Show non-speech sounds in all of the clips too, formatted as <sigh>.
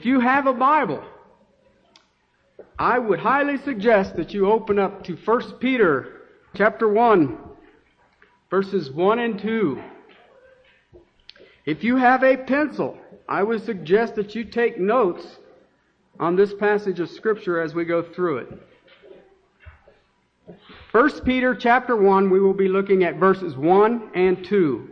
If you have a Bible, I would highly suggest that you open up to 1 Peter chapter 1, verses 1 and 2. If you have a pencil, I would suggest that you take notes on this passage of scripture as we go through it. 1 Peter chapter 1, we will be looking at verses 1 and 2.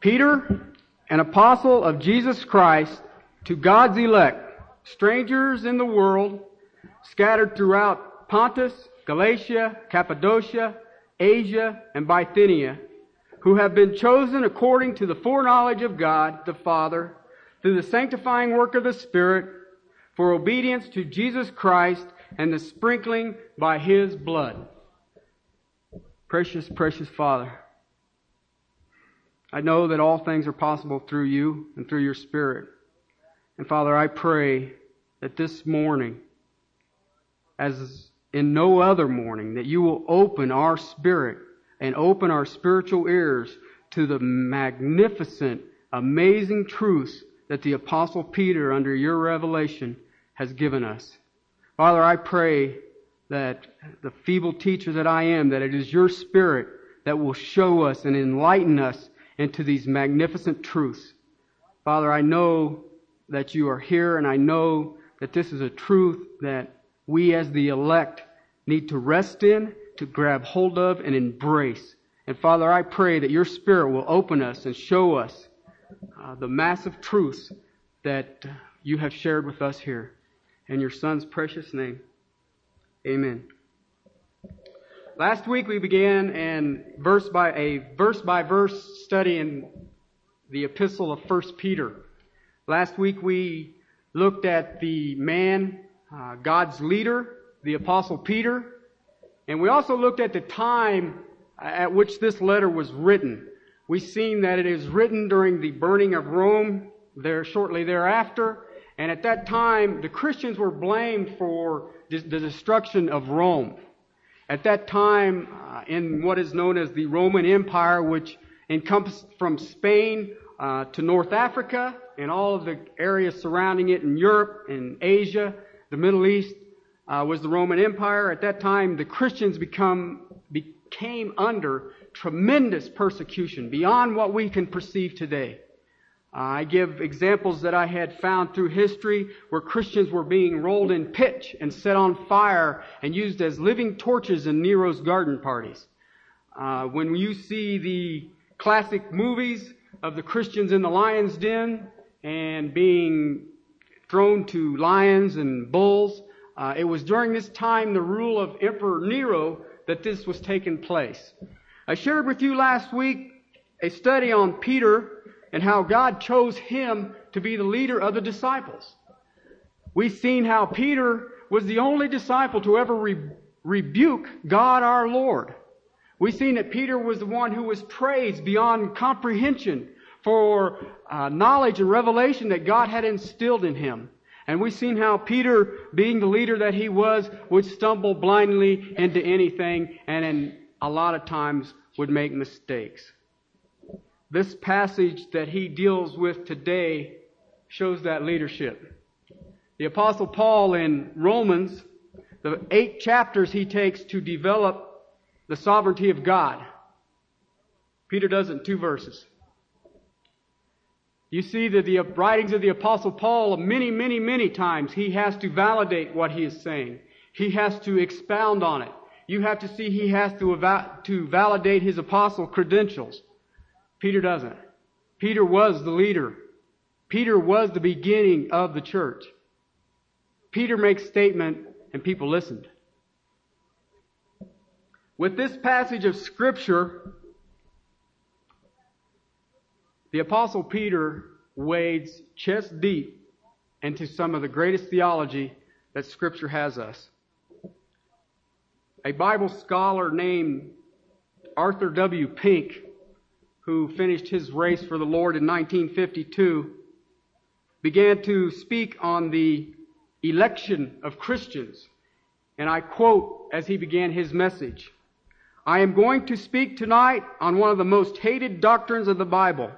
Peter, an apostle of Jesus Christ, to God's elect, strangers in the world, scattered throughout Pontus, Galatia, Cappadocia, Asia, and Bithynia, who have been chosen according to the foreknowledge of God the Father, through the sanctifying work of the Spirit, for obedience to Jesus Christ and the sprinkling by His blood. Precious, precious Father. I know that all things are possible through you and through your Spirit. And Father, I pray that this morning, as in no other morning, that you will open our spirit and open our spiritual ears to the magnificent, amazing truths that the Apostle Peter, under your revelation, has given us. Father, I pray that the feeble teacher that I am, that it is your Spirit that will show us and enlighten us into these magnificent truths. Father, I know that you are here and I know that this is a truth that we as the elect need to rest in, to grab hold of and embrace. And Father, I pray that your Spirit will open us and show us uh, the massive truths that you have shared with us here. In your Son's precious name, amen. Last week we began an verse by a verse by verse study in the epistle of 1 Peter. Last week we looked at the man, uh, God's leader, the apostle Peter, and we also looked at the time at which this letter was written. We've seen that it is written during the burning of Rome there shortly thereafter, and at that time the Christians were blamed for the destruction of Rome. At that time, uh, in what is known as the Roman Empire, which encompassed from Spain uh, to North Africa and all of the areas surrounding it in Europe and Asia, the Middle East, uh, was the Roman Empire. At that time, the Christians become, became under tremendous persecution beyond what we can perceive today. I give examples that I had found through history where Christians were being rolled in pitch and set on fire and used as living torches in Nero's garden parties. Uh, when you see the classic movies of the Christians in the lion's den and being thrown to lions and bulls, uh, it was during this time, the rule of Emperor Nero, that this was taking place. I shared with you last week a study on Peter and how God chose him to be the leader of the disciples. We've seen how Peter was the only disciple to ever re- rebuke God our Lord. We've seen that Peter was the one who was praised beyond comprehension for uh, knowledge and revelation that God had instilled in him. And we've seen how Peter, being the leader that he was, would stumble blindly into anything and in a lot of times would make mistakes. This passage that he deals with today shows that leadership. The apostle Paul in Romans, the eight chapters he takes to develop the sovereignty of God. Peter does it in two verses. You see that the writings of the apostle Paul, many, many, many times, he has to validate what he is saying. He has to expound on it. You have to see he has to, to validate his apostle credentials. Peter doesn't. Peter was the leader. Peter was the beginning of the church. Peter makes statement and people listened. With this passage of scripture, the apostle Peter wades chest deep into some of the greatest theology that scripture has us. A Bible scholar named Arthur W. Pink who finished his race for the Lord in 1952, began to speak on the election of Christians. And I quote as he began his message, I am going to speak tonight on one of the most hated doctrines of the Bible,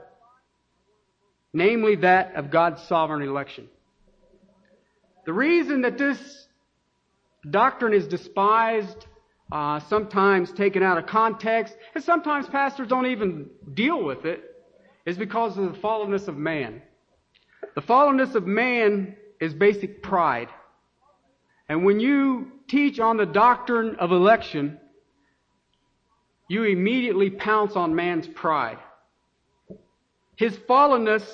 namely that of God's sovereign election. The reason that this doctrine is despised, uh, sometimes taken out of context, and sometimes pastors don't even deal with it, is because of the fallenness of man. The fallenness of man is basic pride. And when you teach on the doctrine of election, you immediately pounce on man's pride. His fallenness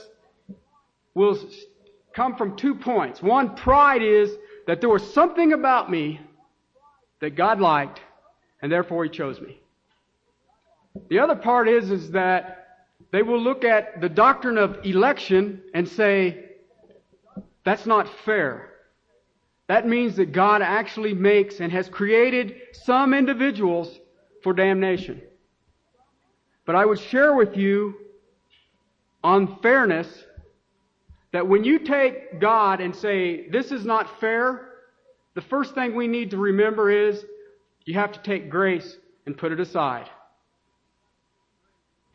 will come from two points. One, pride is that there was something about me that God liked, and therefore He chose me. The other part is, is that they will look at the doctrine of election and say, that's not fair. That means that God actually makes and has created some individuals for damnation. But I would share with you on fairness that when you take God and say, this is not fair, the first thing we need to remember is you have to take grace and put it aside.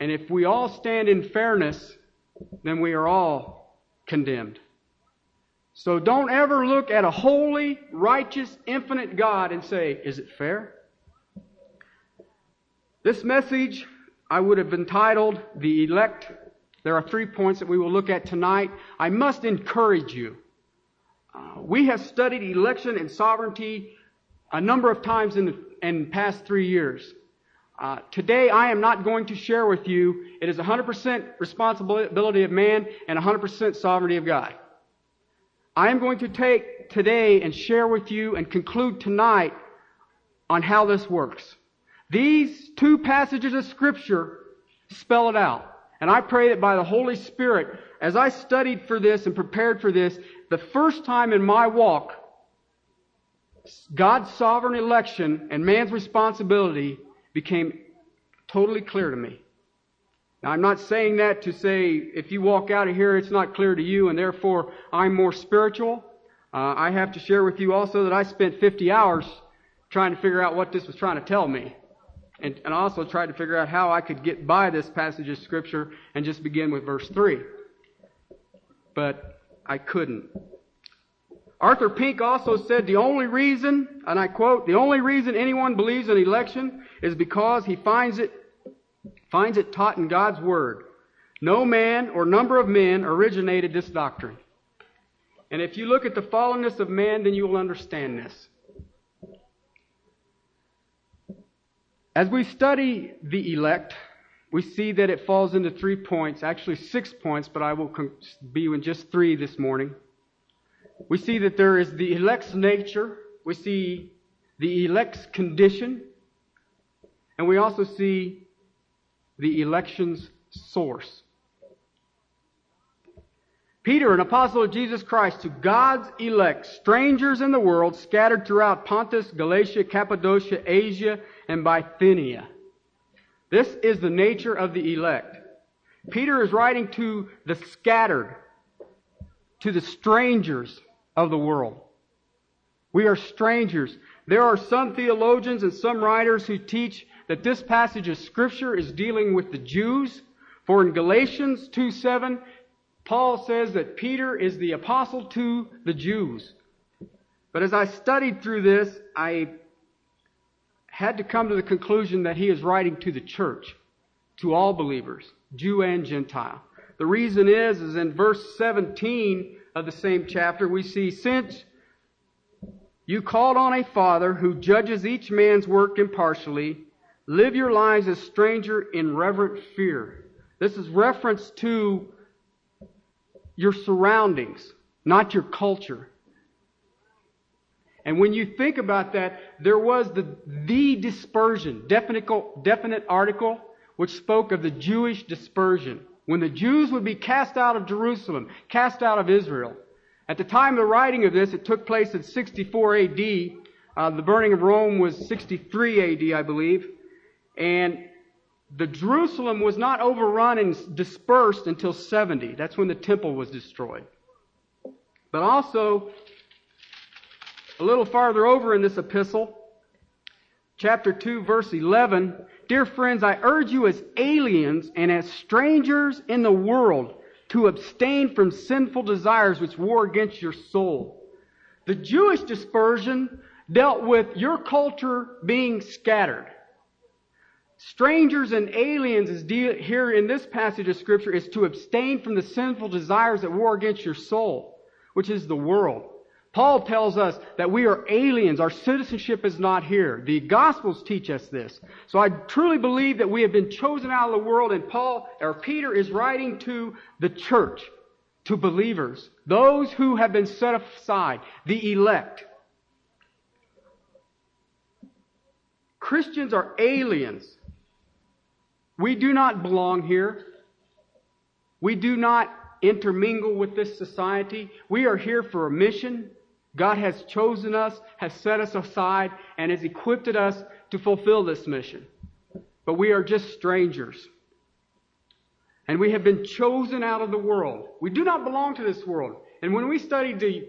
And if we all stand in fairness, then we are all condemned. So don't ever look at a holy, righteous, infinite God and say, is it fair? This message I would have entitled The Elect. There are three points that we will look at tonight. I must encourage you. We have studied election and sovereignty a number of times in the in past three years. Uh, today, I am not going to share with you. It is 100% responsibility of man and 100% sovereignty of God. I am going to take today and share with you and conclude tonight on how this works. These two passages of scripture spell it out. And I pray that by the Holy Spirit, as I studied for this and prepared for this, the first time in my walk, God's sovereign election and man's responsibility became totally clear to me. Now, I'm not saying that to say if you walk out of here, it's not clear to you, and therefore I'm more spiritual. Uh, I have to share with you also that I spent 50 hours trying to figure out what this was trying to tell me. And, and also tried to figure out how I could get by this passage of Scripture and just begin with verse 3. But I couldn't. Arthur Pink also said the only reason, and I quote, the only reason anyone believes in election is because he finds it finds it taught in God's Word. No man or number of men originated this doctrine. And if you look at the fallenness of man, then you will understand this. As we study the elect, we see that it falls into three points, actually six points, but I will be in just three this morning. We see that there is the elect's nature, we see the elect's condition, and we also see the election's source. Peter, an apostle of Jesus Christ, to God's elect, strangers in the world, scattered throughout Pontus, Galatia, Cappadocia, Asia, and Bithynia. This is the nature of the elect. Peter is writing to the scattered, to the strangers of the world. We are strangers. There are some theologians and some writers who teach that this passage of scripture is dealing with the Jews. For in Galatians 2 7, Paul says that Peter is the apostle to the Jews. But as I studied through this, I had to come to the conclusion that he is writing to the church, to all believers, Jew and Gentile. The reason is, is in verse 17 of the same chapter, we see, since you called on a father who judges each man's work impartially, Live your lives as stranger in reverent fear. This is reference to your surroundings, not your culture. And when you think about that, there was the, the dispersion, definite, definite article, which spoke of the Jewish dispersion. When the Jews would be cast out of Jerusalem, cast out of Israel. At the time of the writing of this, it took place in 64 AD. Uh, the burning of Rome was 63 AD, I believe. And the Jerusalem was not overrun and dispersed until 70. That's when the temple was destroyed. But also, a little farther over in this epistle, chapter 2 verse 11, Dear friends, I urge you as aliens and as strangers in the world to abstain from sinful desires which war against your soul. The Jewish dispersion dealt with your culture being scattered. Strangers and aliens is here in this passage of scripture is to abstain from the sinful desires that war against your soul, which is the world. Paul tells us that we are aliens. Our citizenship is not here. The Gospels teach us this. So I truly believe that we have been chosen out of the world and Paul, or Peter is writing to the church, to believers, those who have been set aside, the elect. Christians are aliens. We do not belong here. We do not intermingle with this society. We are here for a mission. God has chosen us, has set us aside, and has equipped us to fulfill this mission. But we are just strangers. And we have been chosen out of the world. We do not belong to this world. And when we studied the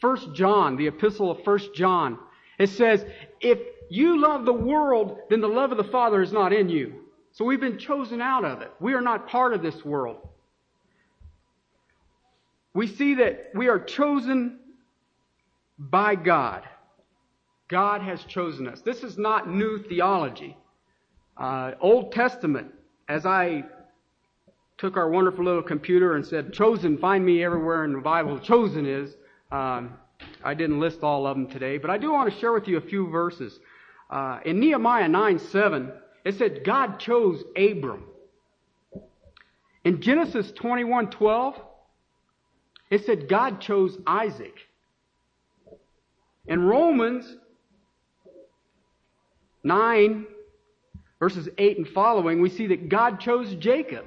First John, the epistle of First John, it says, if you love the world, then the love of the Father is not in you. So we've been chosen out of it. We are not part of this world. We see that we are chosen by God. God has chosen us. This is not new theology. Uh, Old Testament, as I took our wonderful little computer and said, chosen, find me everywhere in the Bible, chosen is, um, I didn't list all of them today, but I do want to share with you a few verses. Uh, in Nehemiah 9 7, it said God chose Abram. In Genesis 21 12, it said God chose Isaac. In Romans 9, verses 8 and following, we see that God chose Jacob.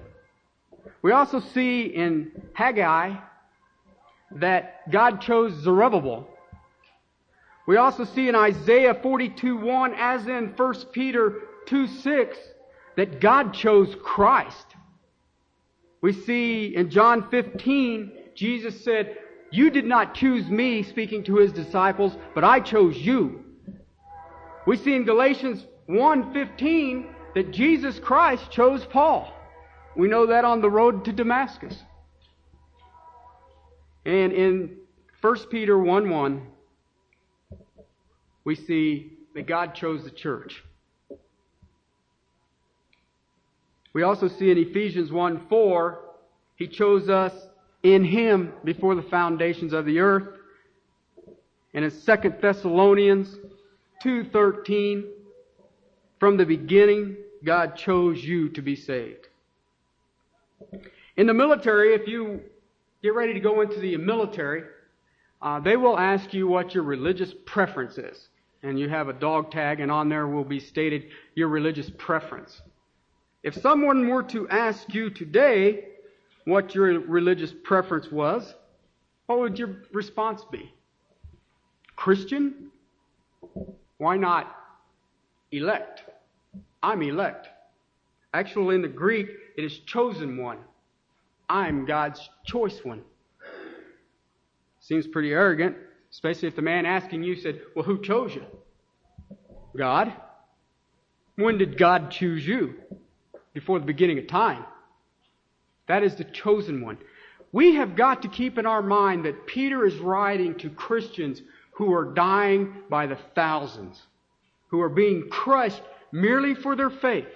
We also see in Haggai that God chose Zerubbabel. We also see in Isaiah 42 1, as in 1 Peter 2 6, that God chose Christ. We see in John 15, Jesus said, You did not choose me, speaking to his disciples, but I chose you. We see in Galatians 1:15 that Jesus Christ chose Paul. We know that on the road to Damascus. And in 1 Peter 1 1, we see that God chose the church. We also see in Ephesians 1 4, He chose us in Him before the foundations of the earth. And in 2 Thessalonians 2.13, from the beginning, God chose you to be saved. In the military, if you get ready to go into the military, uh, they will ask you what your religious preference is. And you have a dog tag, and on there will be stated your religious preference. If someone were to ask you today what your religious preference was, what would your response be? Christian? Why not elect? I'm elect. Actually, in the Greek, it is chosen one. I'm God's choice one. Seems pretty arrogant, especially if the man asking you said, Well, who chose you? God. When did God choose you? Before the beginning of time. That is the chosen one. We have got to keep in our mind that Peter is writing to Christians who are dying by the thousands, who are being crushed merely for their faith.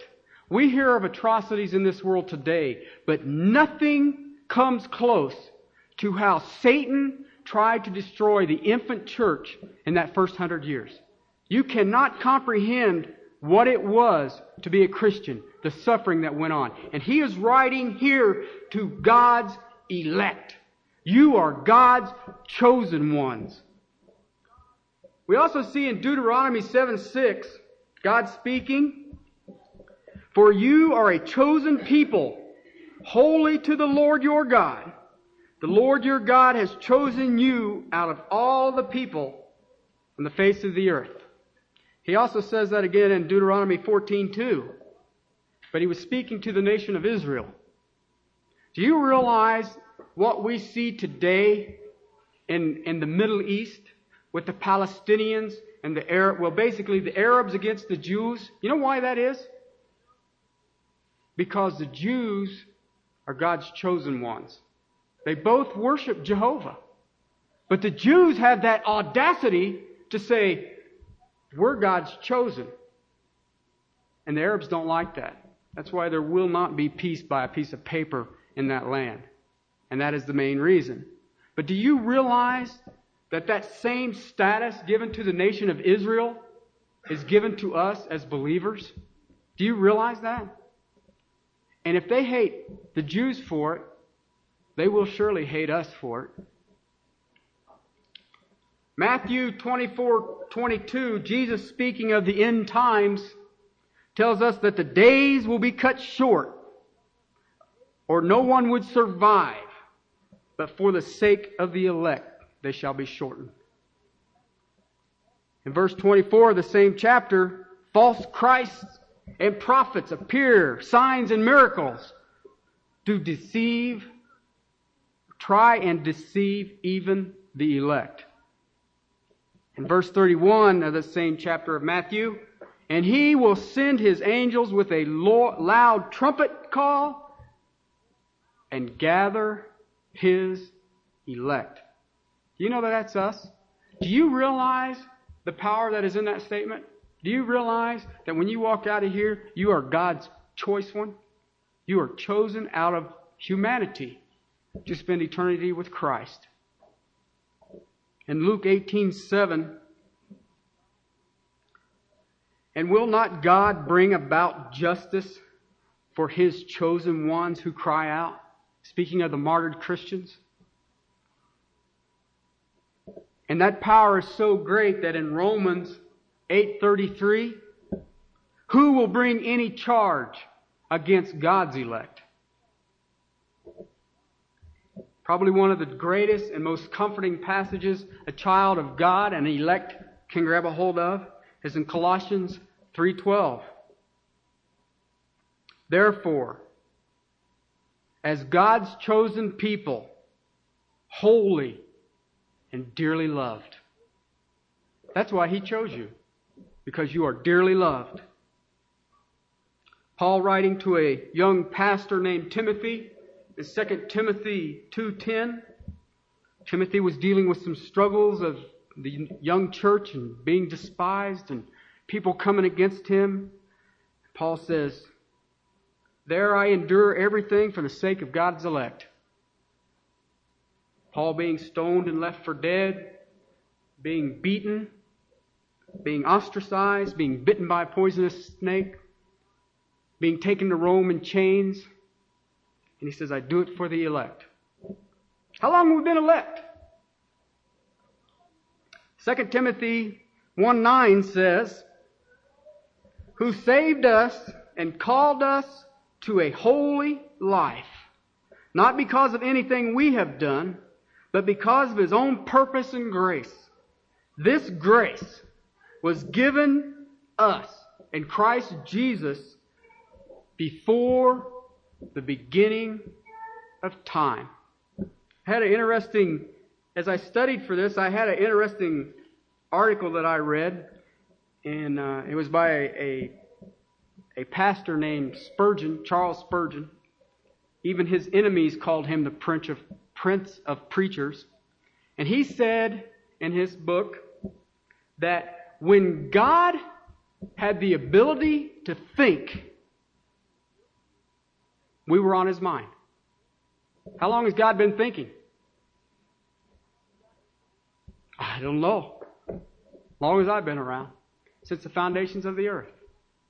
We hear of atrocities in this world today, but nothing comes close to how Satan tried to destroy the infant church in that first hundred years. You cannot comprehend what it was to be a Christian, the suffering that went on. And he is writing here to God's elect. You are God's chosen ones. We also see in Deuteronomy 7 6, God speaking, For you are a chosen people, holy to the Lord your God. The Lord your God has chosen you out of all the people on the face of the earth. He also says that again in Deuteronomy 14:2. But he was speaking to the nation of Israel. Do you realize what we see today in, in the Middle East with the Palestinians and the Arab, well, basically the Arabs against the Jews. You know why that is? Because the Jews are God's chosen ones. They both worship Jehovah. But the Jews have that audacity to say, we're God's chosen. And the Arabs don't like that. That's why there will not be peace by a piece of paper in that land. And that is the main reason. But do you realize that that same status given to the nation of Israel is given to us as believers? Do you realize that? And if they hate the Jews for it, they will surely hate us for it. Matthew 24, 22, Jesus speaking of the end times, tells us that the days will be cut short, or no one would survive, but for the sake of the elect they shall be shortened. In verse 24 of the same chapter, false Christs and prophets appear, signs and miracles, to deceive, try and deceive even the elect. In verse 31 of the same chapter of Matthew, and he will send his angels with a loud trumpet call and gather his elect. Do you know that that's us? Do you realize the power that is in that statement? Do you realize that when you walk out of here, you are God's choice one? You are chosen out of humanity to spend eternity with Christ. In Luke 18:7, and will not God bring about justice for his chosen ones who cry out? Speaking of the martyred Christians. And that power is so great that in Romans 8:33, who will bring any charge against God's elect? Probably one of the greatest and most comforting passages a child of God, and elect, can grab a hold of is in Colossians 3:12. Therefore, as God's chosen people, holy and dearly loved. That's why he chose you, because you are dearly loved. Paul writing to a young pastor named Timothy in 2 Timothy 2:10, Timothy was dealing with some struggles of the young church and being despised and people coming against him. Paul says, There I endure everything for the sake of God's elect. Paul being stoned and left for dead, being beaten, being ostracized, being bitten by a poisonous snake, being taken to Rome in chains. And he says, I do it for the elect. How long have we been elect? 2 Timothy 1 9 says, Who saved us and called us to a holy life, not because of anything we have done, but because of his own purpose and grace. This grace was given us in Christ Jesus before the beginning of time. I had an interesting, as I studied for this, I had an interesting article that I read, and uh, it was by a, a, a pastor named Spurgeon, Charles Spurgeon. Even his enemies called him the Prince of Prince of Preachers. And he said in his book that when God had the ability to think, we were on his mind. How long has God been thinking? I don't know. Long as I've been around. Since the foundations of the earth.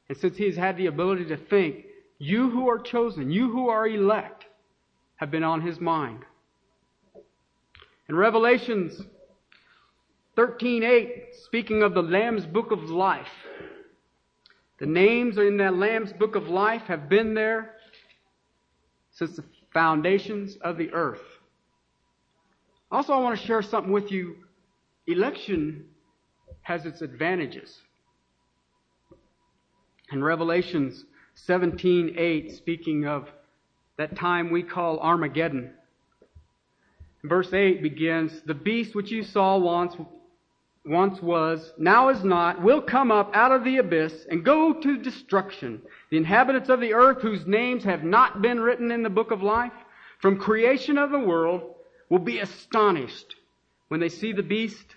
And since he has had the ability to think, you who are chosen, you who are elect, have been on his mind. In Revelations 13:8, speaking of the Lamb's book of life, the names in that Lamb's book of life have been there since the foundations of the earth. Also, I want to share something with you. Election has its advantages. In Revelations 17:8, speaking of that time we call Armageddon, Verse 8 begins, The beast which you saw once once was, now is not, will come up out of the abyss and go to destruction. The inhabitants of the earth whose names have not been written in the book of life from creation of the world will be astonished when they see the beast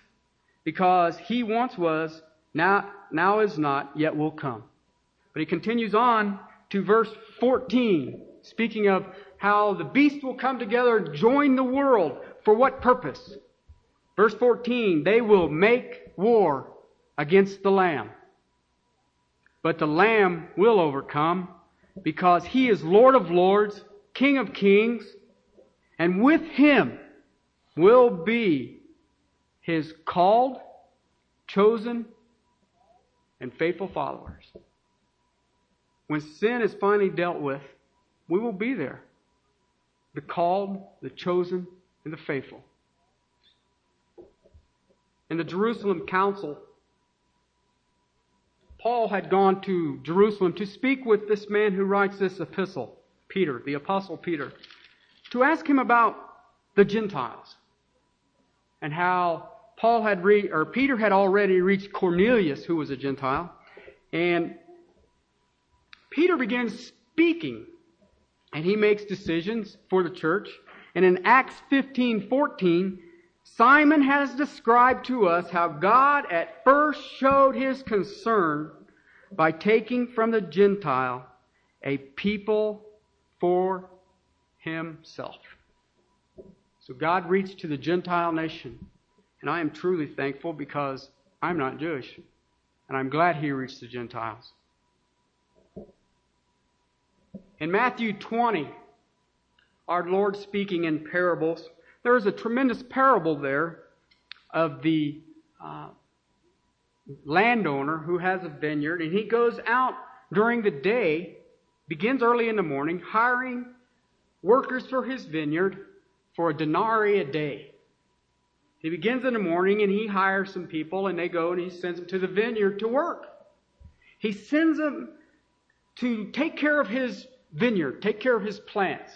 because he once was, now, now is not, yet will come. But he continues on to verse 14, speaking of how the beast will come together and join the world. For what purpose? Verse 14, they will make war against the Lamb. But the Lamb will overcome because he is Lord of lords, King of kings, and with him will be his called, chosen, and faithful followers. When sin is finally dealt with, we will be there. The called, the chosen, and the faithful. In the Jerusalem Council, Paul had gone to Jerusalem to speak with this man who writes this epistle, Peter, the Apostle Peter, to ask him about the Gentiles and how Paul had re- or Peter had already reached Cornelius, who was a Gentile, and Peter begins speaking, and he makes decisions for the church. And in Acts 15:14, Simon has described to us how God at first showed his concern by taking from the Gentile a people for himself. So God reached to the Gentile nation. And I am truly thankful because I'm not Jewish. And I'm glad he reached the Gentiles. In Matthew 20, our Lord speaking in parables, there is a tremendous parable there of the uh, landowner who has a vineyard, and he goes out during the day, begins early in the morning, hiring workers for his vineyard for a denarii a day. He begins in the morning and he hires some people and they go and he sends them to the vineyard to work. He sends them to take care of his vineyard, take care of his plants.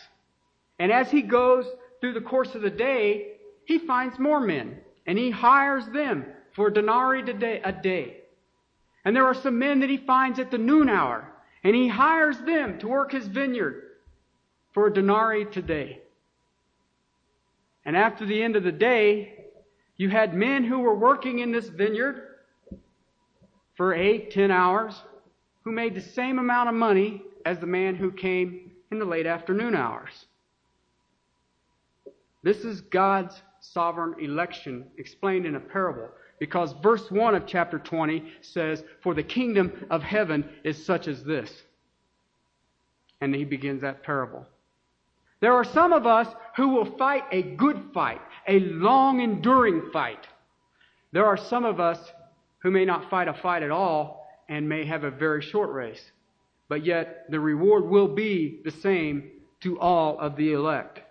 And as he goes through the course of the day, he finds more men and he hires them for a denarii a day. And there are some men that he finds at the noon hour and he hires them to work his vineyard for a denarii today. And after the end of the day, you had men who were working in this vineyard for eight, ten hours who made the same amount of money as the man who came in the late afternoon hours. This is God's sovereign election explained in a parable because verse 1 of chapter 20 says, For the kingdom of heaven is such as this. And he begins that parable. There are some of us who will fight a good fight, a long enduring fight. There are some of us who may not fight a fight at all and may have a very short race. But yet the reward will be the same to all of the elect.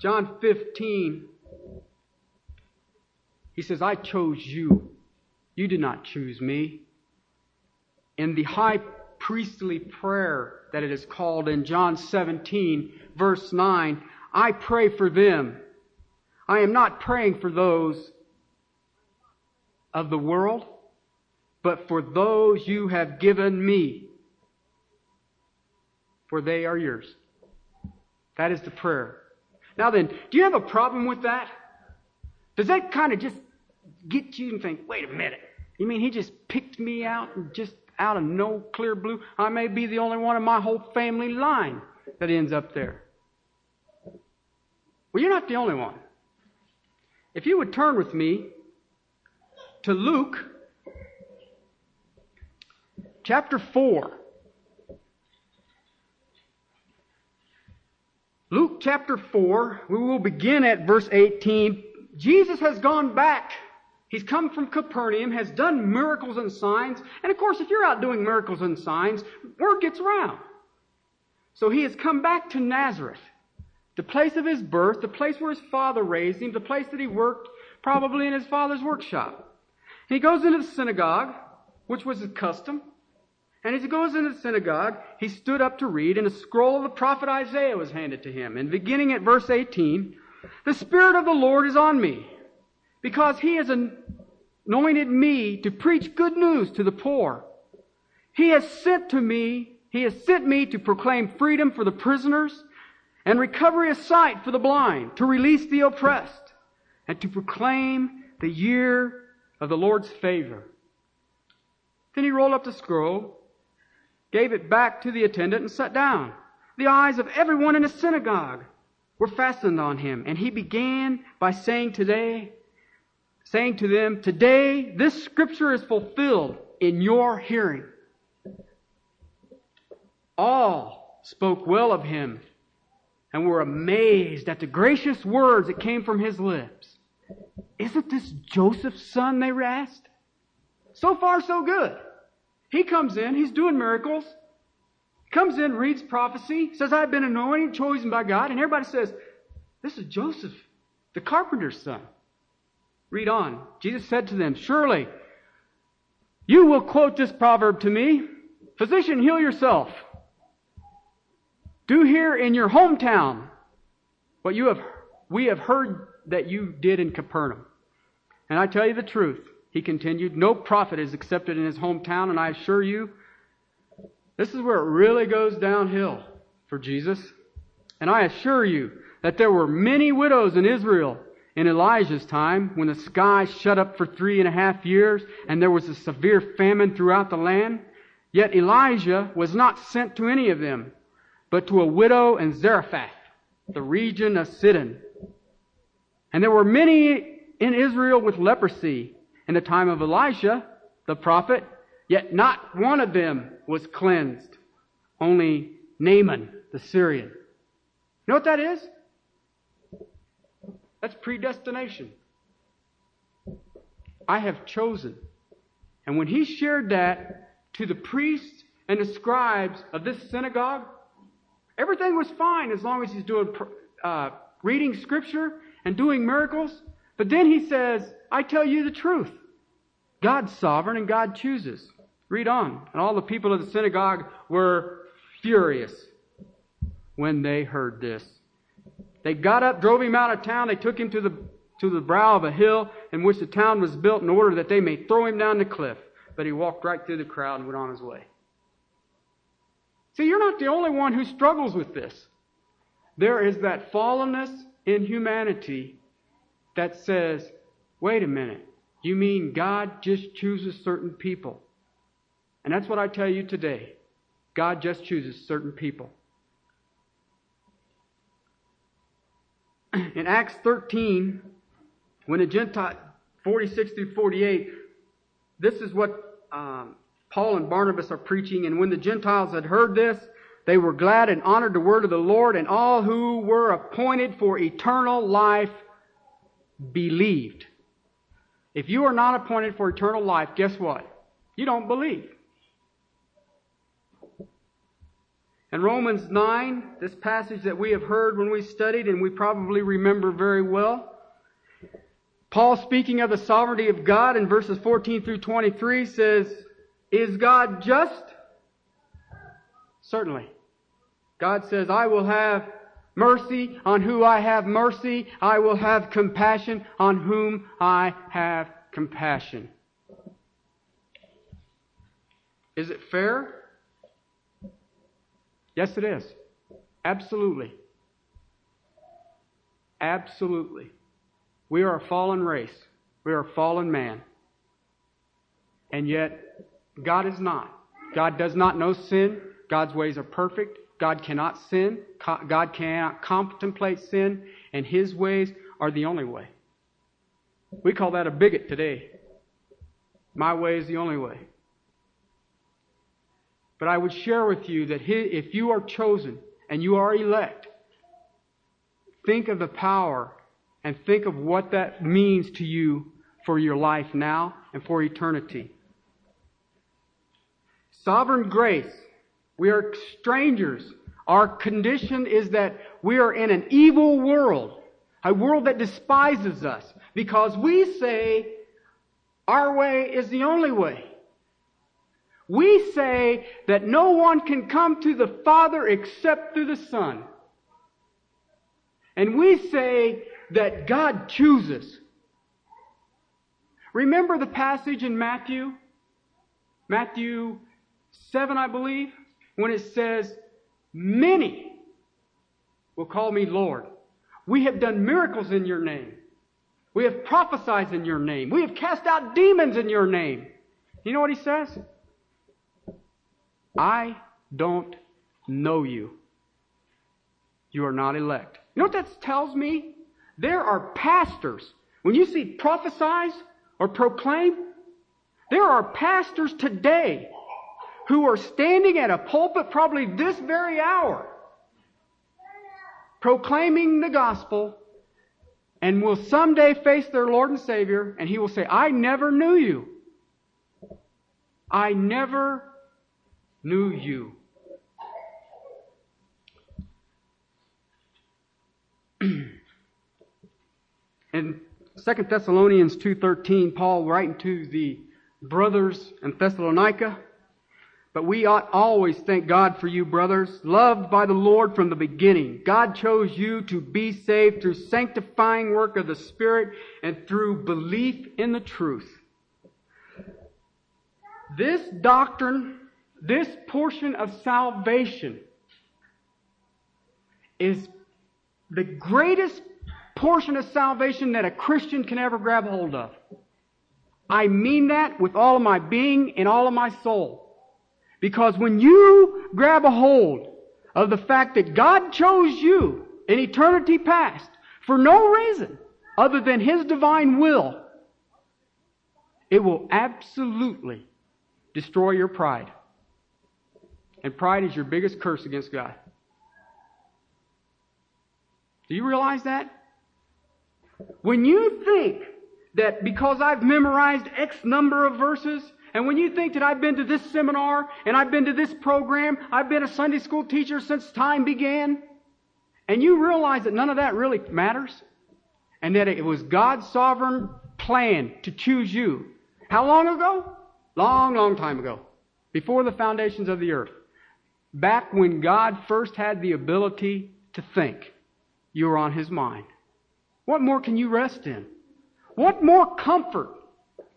John 15, he says, I chose you. You did not choose me. In the high priestly prayer that it is called in John 17, verse 9. I pray for them. I am not praying for those of the world, but for those you have given me, for they are yours. That is the prayer. Now then, do you have a problem with that? Does that kind of just get you and think, wait a minute, you mean he just picked me out and just out of no clear blue. I may be the only one in my whole family line that ends up there. Well, you're not the only one. If you would turn with me to Luke chapter 4. Luke chapter 4, we will begin at verse 18. Jesus has gone back He's come from Capernaum, has done miracles and signs. And of course, if you're out doing miracles and signs, word gets around. So he has come back to Nazareth, the place of his birth, the place where his father raised him, the place that he worked, probably in his father's workshop. He goes into the synagogue, which was his custom. And as he goes into the synagogue, he stood up to read, and a scroll of the prophet Isaiah was handed to him. And beginning at verse 18, the Spirit of the Lord is on me because he has anointed me to preach good news to the poor. He has sent to me, he has sent me to proclaim freedom for the prisoners and recovery of sight for the blind, to release the oppressed, and to proclaim the year of the Lord's favor. Then he rolled up the scroll, gave it back to the attendant, and sat down. The eyes of everyone in the synagogue were fastened on him, and he began by saying today, saying to them, Today this scripture is fulfilled in your hearing. All spoke well of him and were amazed at the gracious words that came from his lips. Isn't this Joseph's son? They asked. So far, so good. He comes in, he's doing miracles, comes in, reads prophecy, says, I've been anointed, chosen by God, and everybody says, This is Joseph, the carpenter's son. Read on. Jesus said to them, Surely you will quote this proverb to me Physician, heal yourself. Do here in your hometown what you have, we have heard that you did in Capernaum. And I tell you the truth, he continued, no prophet is accepted in his hometown, and I assure you, this is where it really goes downhill for Jesus. And I assure you that there were many widows in Israel in Elijah's time when the sky shut up for three and a half years and there was a severe famine throughout the land. Yet Elijah was not sent to any of them, but to a widow in Zarephath, the region of Sidon. And there were many in Israel with leprosy in the time of Elisha, the prophet, yet not one of them was cleansed. Only Naaman, the Syrian. You know what that is? That's predestination. I have chosen. And when he shared that to the priests and the scribes of this synagogue, everything was fine as long as he's doing uh, reading scripture and doing miracles. But then he says, I tell you the truth. God's sovereign and God chooses. Read on. And all the people of the synagogue were furious when they heard this. They got up, drove him out of town. They took him to the, to the brow of a hill in which the town was built in order that they may throw him down the cliff. But he walked right through the crowd and went on his way. See, you're not the only one who struggles with this. There is that fallenness in humanity that says, wait a minute, you mean God just chooses certain people? And that's what I tell you today. God just chooses certain people. In Acts 13, when the Gentile, 46 through 48, this is what um, Paul and Barnabas are preaching. And when the Gentiles had heard this, they were glad and honored the word of the Lord, and all who were appointed for eternal life believed. If you are not appointed for eternal life, guess what? You don't believe. In Romans 9, this passage that we have heard when we studied and we probably remember very well, Paul speaking of the sovereignty of God in verses 14 through 23 says, Is God just? Certainly. God says, I will have mercy on who I have mercy. I will have compassion on whom I have compassion. Is it fair? Yes, it is. Absolutely. Absolutely. We are a fallen race. We are a fallen man. And yet, God is not. God does not know sin. God's ways are perfect. God cannot sin. God cannot contemplate sin. And His ways are the only way. We call that a bigot today. My way is the only way. But I would share with you that if you are chosen and you are elect, think of the power and think of what that means to you for your life now and for eternity. Sovereign grace. We are strangers. Our condition is that we are in an evil world, a world that despises us because we say our way is the only way. We say that no one can come to the Father except through the Son. And we say that God chooses. Remember the passage in Matthew? Matthew 7, I believe, when it says, Many will call me Lord. We have done miracles in your name. We have prophesied in your name. We have cast out demons in your name. You know what he says? I don't know you. You are not elect. You know what that tells me? There are pastors. When you see prophesize or proclaim, there are pastors today who are standing at a pulpit probably this very hour proclaiming the gospel and will someday face their Lord and Savior and he will say, I never knew you. I never knew you. <clears throat> In 2 Thessalonians 2.13, Paul writing to the brothers in Thessalonica, but we ought always thank God for you, brothers, loved by the Lord from the beginning. God chose you to be saved through sanctifying work of the Spirit and through belief in the truth. This doctrine, this portion of salvation is the greatest portion of salvation that a Christian can ever grab hold of. I mean that with all of my being and all of my soul. Because when you grab a hold of the fact that God chose you in eternity past for no reason other than His divine will, it will absolutely destroy your pride. And pride is your biggest curse against God. Do you realize that? When you think that because I've memorized X number of verses, and when you think that I've been to this seminar, and I've been to this program, I've been a Sunday school teacher since time began, and you realize that none of that really matters, and that it was God's sovereign plan to choose you. How long ago? Long, long time ago. Before the foundations of the earth. Back when God first had the ability to think, you were on His mind. What more can you rest in? What more comfort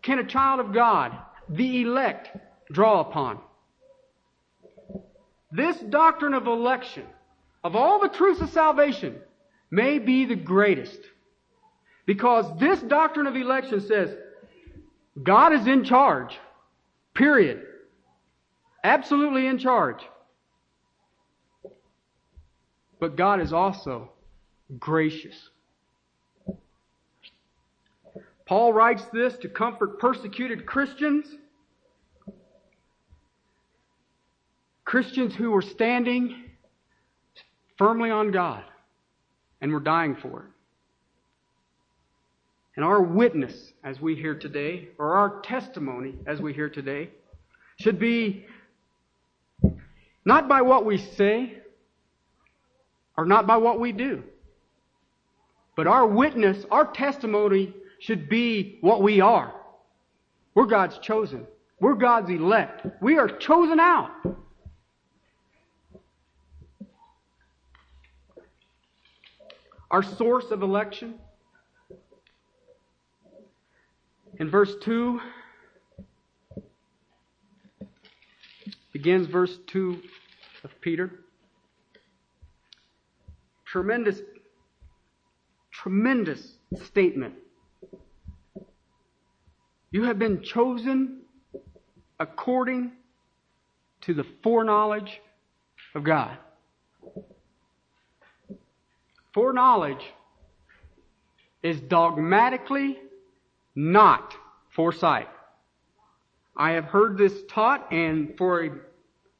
can a child of God, the elect, draw upon? This doctrine of election, of all the truths of salvation, may be the greatest. Because this doctrine of election says God is in charge. Period. Absolutely in charge. But God is also gracious. Paul writes this to comfort persecuted Christians, Christians who were standing firmly on God and were dying for it. And our witness, as we hear today, or our testimony, as we hear today, should be not by what we say, or not by what we do, but our witness, our testimony should be what we are. We're God's chosen. We're God's elect. We are chosen out. Our source of election. In verse 2, begins verse 2 of Peter. Tremendous, tremendous statement. You have been chosen according to the foreknowledge of God. Foreknowledge is dogmatically not foresight. I have heard this taught, and for a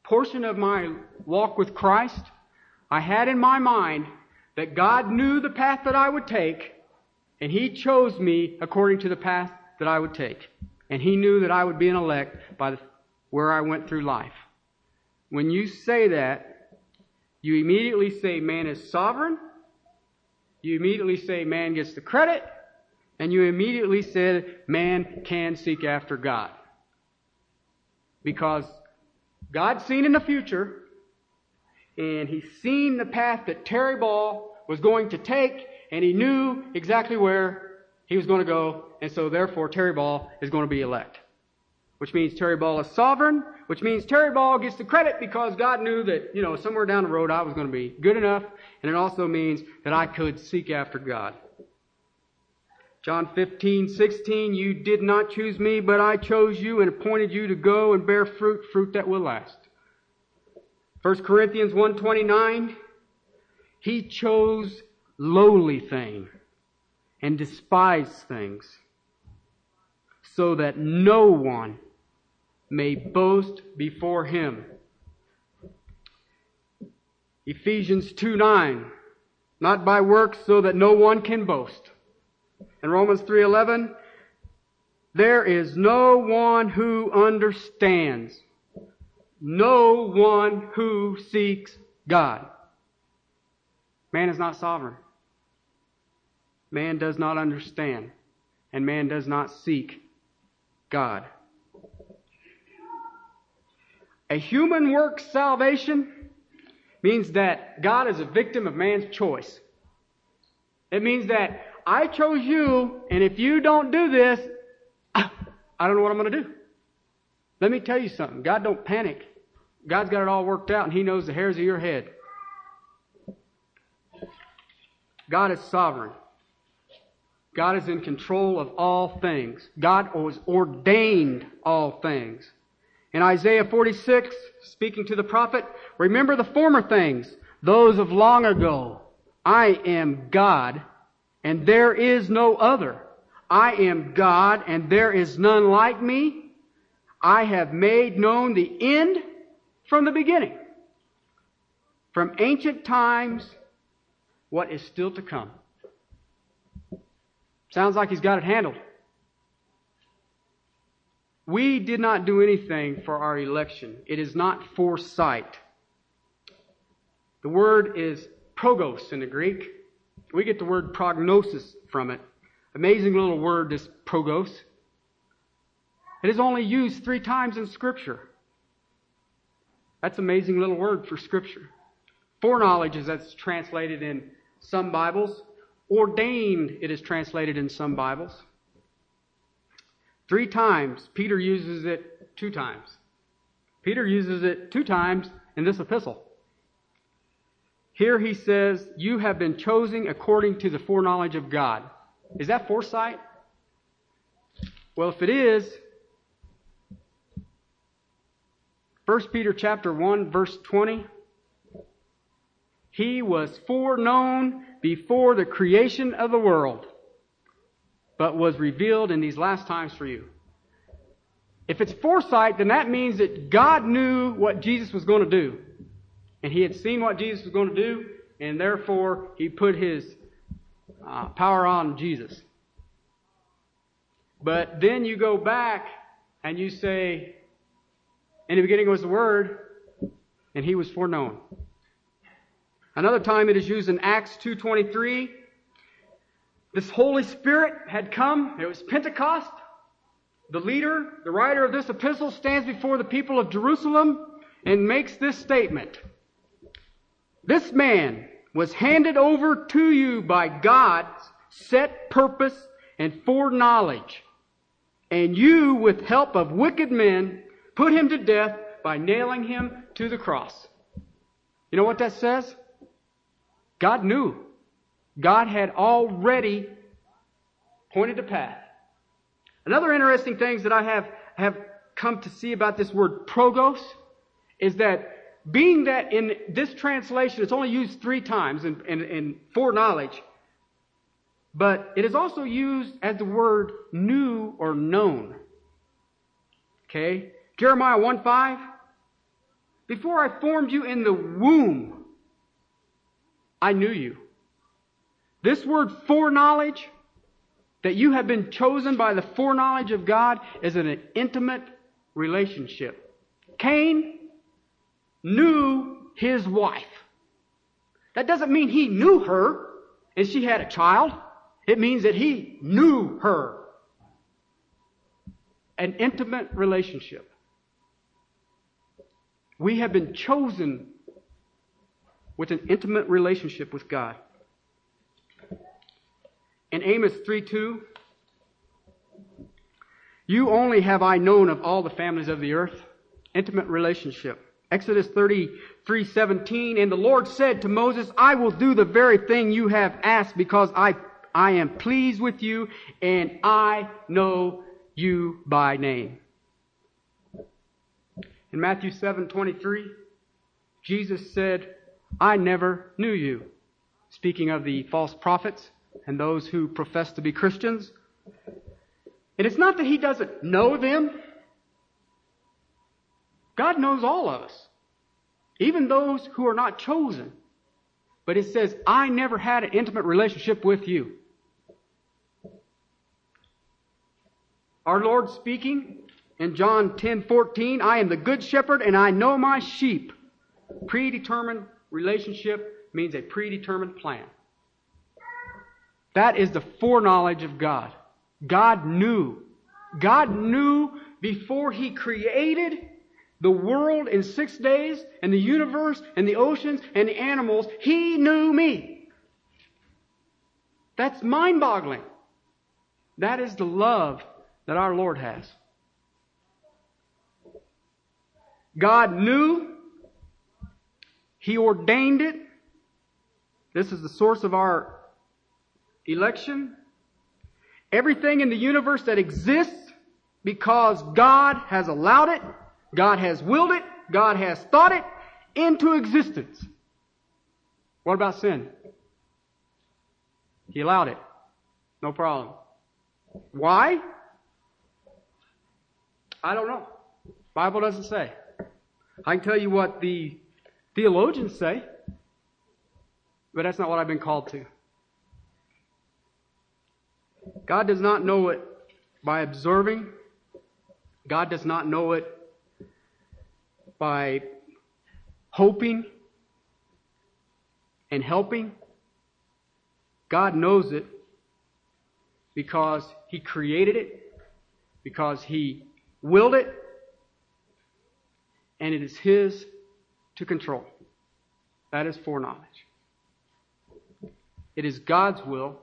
portion of my walk with Christ, I had in my mind that God knew the path that I would take, and He chose me according to the path that I would take. And He knew that I would be an elect by the, where I went through life. When you say that, you immediately say man is sovereign. You immediately say man gets the credit. And you immediately said man can seek after God. Because God's seen in the future, and He's seen the path that Terry Ball was going to take, and He knew exactly where he was going to go, and so therefore Terry Ball is going to be elect. Which means Terry Ball is sovereign, which means Terry Ball gets the credit because God knew that, you know, somewhere down the road I was going to be good enough, and it also means that I could seek after God. John 15, 16, you did not choose me, but I chose you and appointed you to go and bear fruit, fruit that will last. 1 Corinthians 1.29, he chose lowly things and despised things so that no one may boast before him. Ephesians 2 9, not by works so that no one can boast. In Romans 3:11, there is no one who understands, no one who seeks God. Man is not sovereign. Man does not understand, and man does not seek God. A human works salvation means that God is a victim of man's choice. It means that I chose you, and if you don't do this, I don't know what I'm going to do. Let me tell you something. God don't panic. God's got it all worked out, and He knows the hairs of your head. God is sovereign. God is in control of all things. God has ordained all things. In Isaiah 46, speaking to the prophet, remember the former things, those of long ago. I am God, and there is no other. I am God, and there is none like me. I have made known the end from the beginning. From ancient times, what is still to come. Sounds like he's got it handled. We did not do anything for our election. It is not foresight. The word is progos in the Greek. We get the word prognosis from it. Amazing little word, this progos. It is only used three times in Scripture. That's amazing little word for Scripture. Foreknowledge is that's translated in some Bibles. Ordained, it is translated in some Bibles. Three times. Peter uses it two times. Peter uses it two times in this epistle. Here he says, You have been chosen according to the foreknowledge of God. Is that foresight? Well, if it is, 1 Peter chapter 1 verse 20, he was foreknown before the creation of the world, but was revealed in these last times for you. If it's foresight, then that means that God knew what Jesus was going to do. And he had seen what Jesus was going to do, and therefore he put his uh, power on Jesus. But then you go back and you say, in the beginning was the Word, and he was foreknown. Another time it is used in Acts 2.23. This Holy Spirit had come. It was Pentecost. The leader, the writer of this epistle stands before the people of Jerusalem and makes this statement. This man was handed over to you by God's set purpose and foreknowledge. And you, with help of wicked men, put him to death by nailing him to the cross. You know what that says? God knew. God had already pointed a path. Another interesting thing that I have, have come to see about this word progos is that being that in this translation it's only used three times in, in, in foreknowledge, but it is also used as the word knew or known. Okay? Jeremiah 1 5. Before I formed you in the womb, I knew you. This word foreknowledge, that you have been chosen by the foreknowledge of God, is an intimate relationship. Cain knew his wife. That doesn't mean he knew her and she had a child. It means that he knew her. An intimate relationship. We have been chosen with an intimate relationship with God. In Amos 3 2, You only have I known of all the families of the earth. Intimate relationship. Exodus 33, 17, and the Lord said to Moses, I will do the very thing you have asked because I, I am pleased with you and I know you by name. In Matthew 7, 23, Jesus said, I never knew you. Speaking of the false prophets and those who profess to be Christians. And it's not that he doesn't know them. God knows all of us. Even those who are not chosen. But it says, I never had an intimate relationship with you. Our Lord speaking in John 10:14, I am the good shepherd and I know my sheep. Predetermined relationship means a predetermined plan. That is the foreknowledge of God. God knew. God knew before He created the world in six days and the universe and the oceans and the animals. He knew me. That's mind boggling. That is the love that our Lord has. God knew. He ordained it. This is the source of our election. Everything in the universe that exists because God has allowed it, God has willed it, God has thought it into existence. What about sin? He allowed it. No problem. Why? I don't know. Bible doesn't say. I can tell you what the theologians say, but that's not what I've been called to. God does not know it by observing. God does not know it by hoping and helping. God knows it because He created it, because He willed it, and it is His to control. That is foreknowledge. It is God's will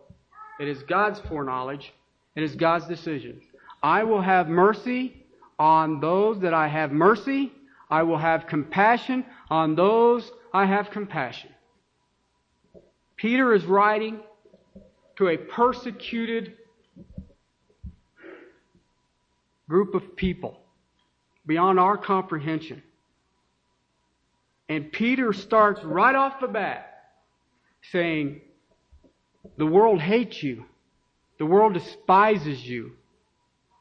it is God's foreknowledge. It is God's decision. I will have mercy on those that I have mercy. I will have compassion on those I have compassion. Peter is writing to a persecuted group of people beyond our comprehension. And Peter starts right off the bat saying, the world hates you. The world despises you.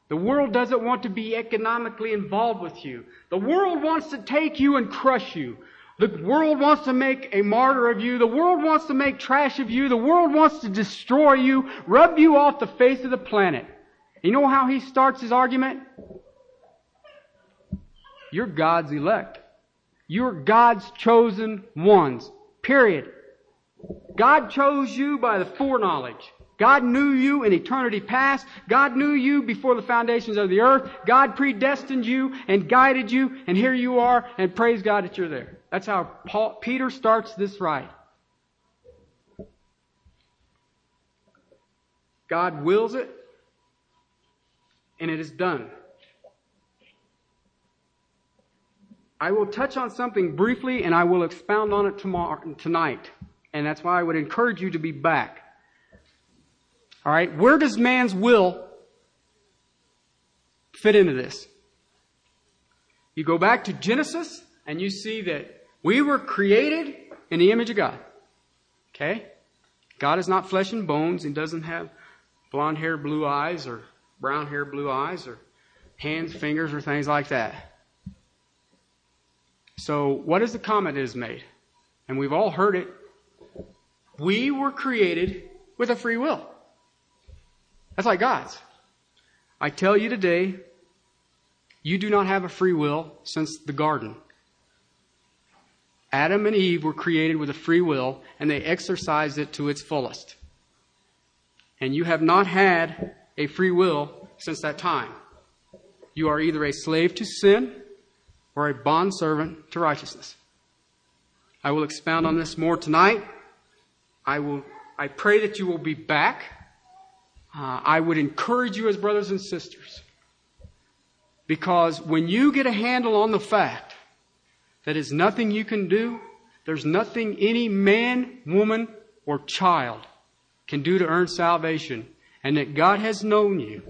The world doesn't want to be economically involved with you. The world wants to take you and crush you. The world wants to make a martyr of you. The world wants to make trash of you. The world wants to destroy you, rub you off the face of the planet. You know how he starts his argument? You're God's elect. You're God's chosen ones. Period. God chose you by the foreknowledge. God knew you in eternity past. God knew you before the foundations of the earth. God predestined you and guided you, and here you are, and praise God that you're there. That's how Paul, Peter starts this right. God wills it, and it is done. I will touch on something briefly, and I will expound on it tomorrow, tonight. And that's why I would encourage you to be back. All right, where does man's will fit into this? You go back to Genesis and you see that we were created in the image of God. Okay? God is not flesh and bones and doesn't have blonde hair, blue eyes, or brown hair, blue eyes, or hands, fingers, or things like that. So, what is the comment that is made? And we've all heard it we were created with a free will. That's like God's. I tell you today, you do not have a free will since the garden. Adam and Eve were created with a free will and they exercised it to its fullest. And you have not had a free will since that time. You are either a slave to sin or a bondservant to righteousness. I will expound on this more tonight. I will, I pray that you will be back uh, I would encourage you as brothers and sisters. Because when you get a handle on the fact that it's nothing you can do, there's nothing any man, woman, or child can do to earn salvation, and that God has known you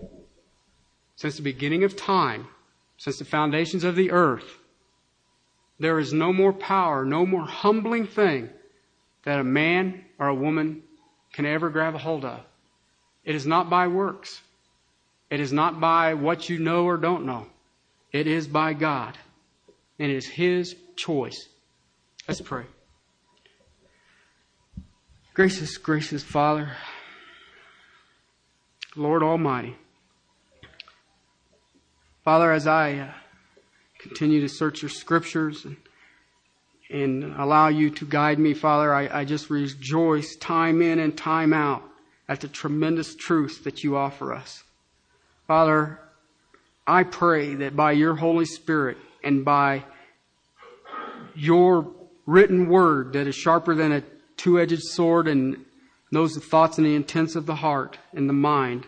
since the beginning of time, since the foundations of the earth, there is no more power, no more humbling thing that a man or a woman can ever grab a hold of. It is not by works. It is not by what you know or don't know. It is by God. And it is His choice. Let's pray. Gracious, gracious Father, Lord Almighty. Father, as I uh, continue to search your scriptures and, and allow you to guide me, Father, I, I just rejoice time in and time out at the tremendous truth that you offer us. Father, I pray that by your Holy Spirit and by your written word that is sharper than a two-edged sword and knows the thoughts and the intents of the heart and the mind,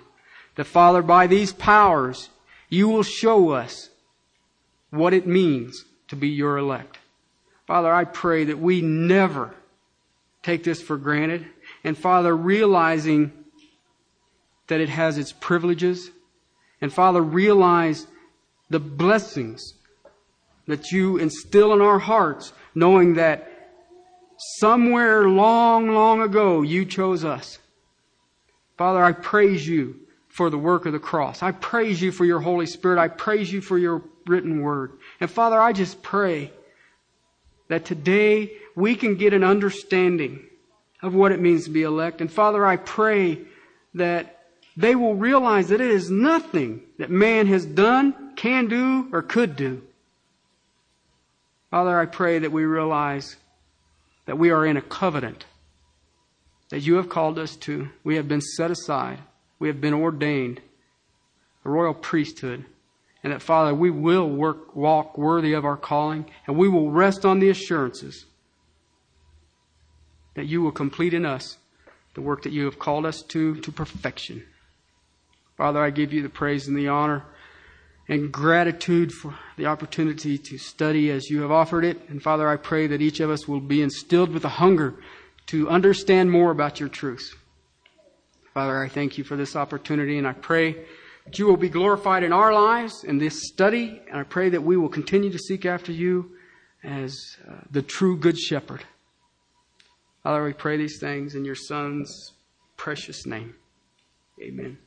that Father, by these powers, you will show us what it means to be your elect. Father, I pray that we never take this for granted. And Father, realizing that it has its privileges, and Father, realize the blessings that you instill in our hearts, knowing that somewhere long, long ago you chose us. Father, I praise you for the work of the cross. I praise you for your Holy Spirit. I praise you for your written word. And Father, I just pray that today we can get an understanding of what it means to be elect. And Father, I pray that they will realize that it is nothing that man has done, can do, or could do. Father, I pray that we realize that we are in a covenant that you have called us to. We have been set aside. We have been ordained a royal priesthood. And that, Father, we will work, walk worthy of our calling, and we will rest on the assurances that you will complete in us the work that you have called us to, to perfection. Father, I give you the praise and the honor and gratitude for the opportunity to study as you have offered it. And Father, I pray that each of us will be instilled with a hunger to understand more about your truth. Father, I thank you for this opportunity and I pray that you will be glorified in our lives in this study. And I pray that we will continue to seek after you as uh, the true good shepherd. Father, we pray these things in your son's precious name. Amen.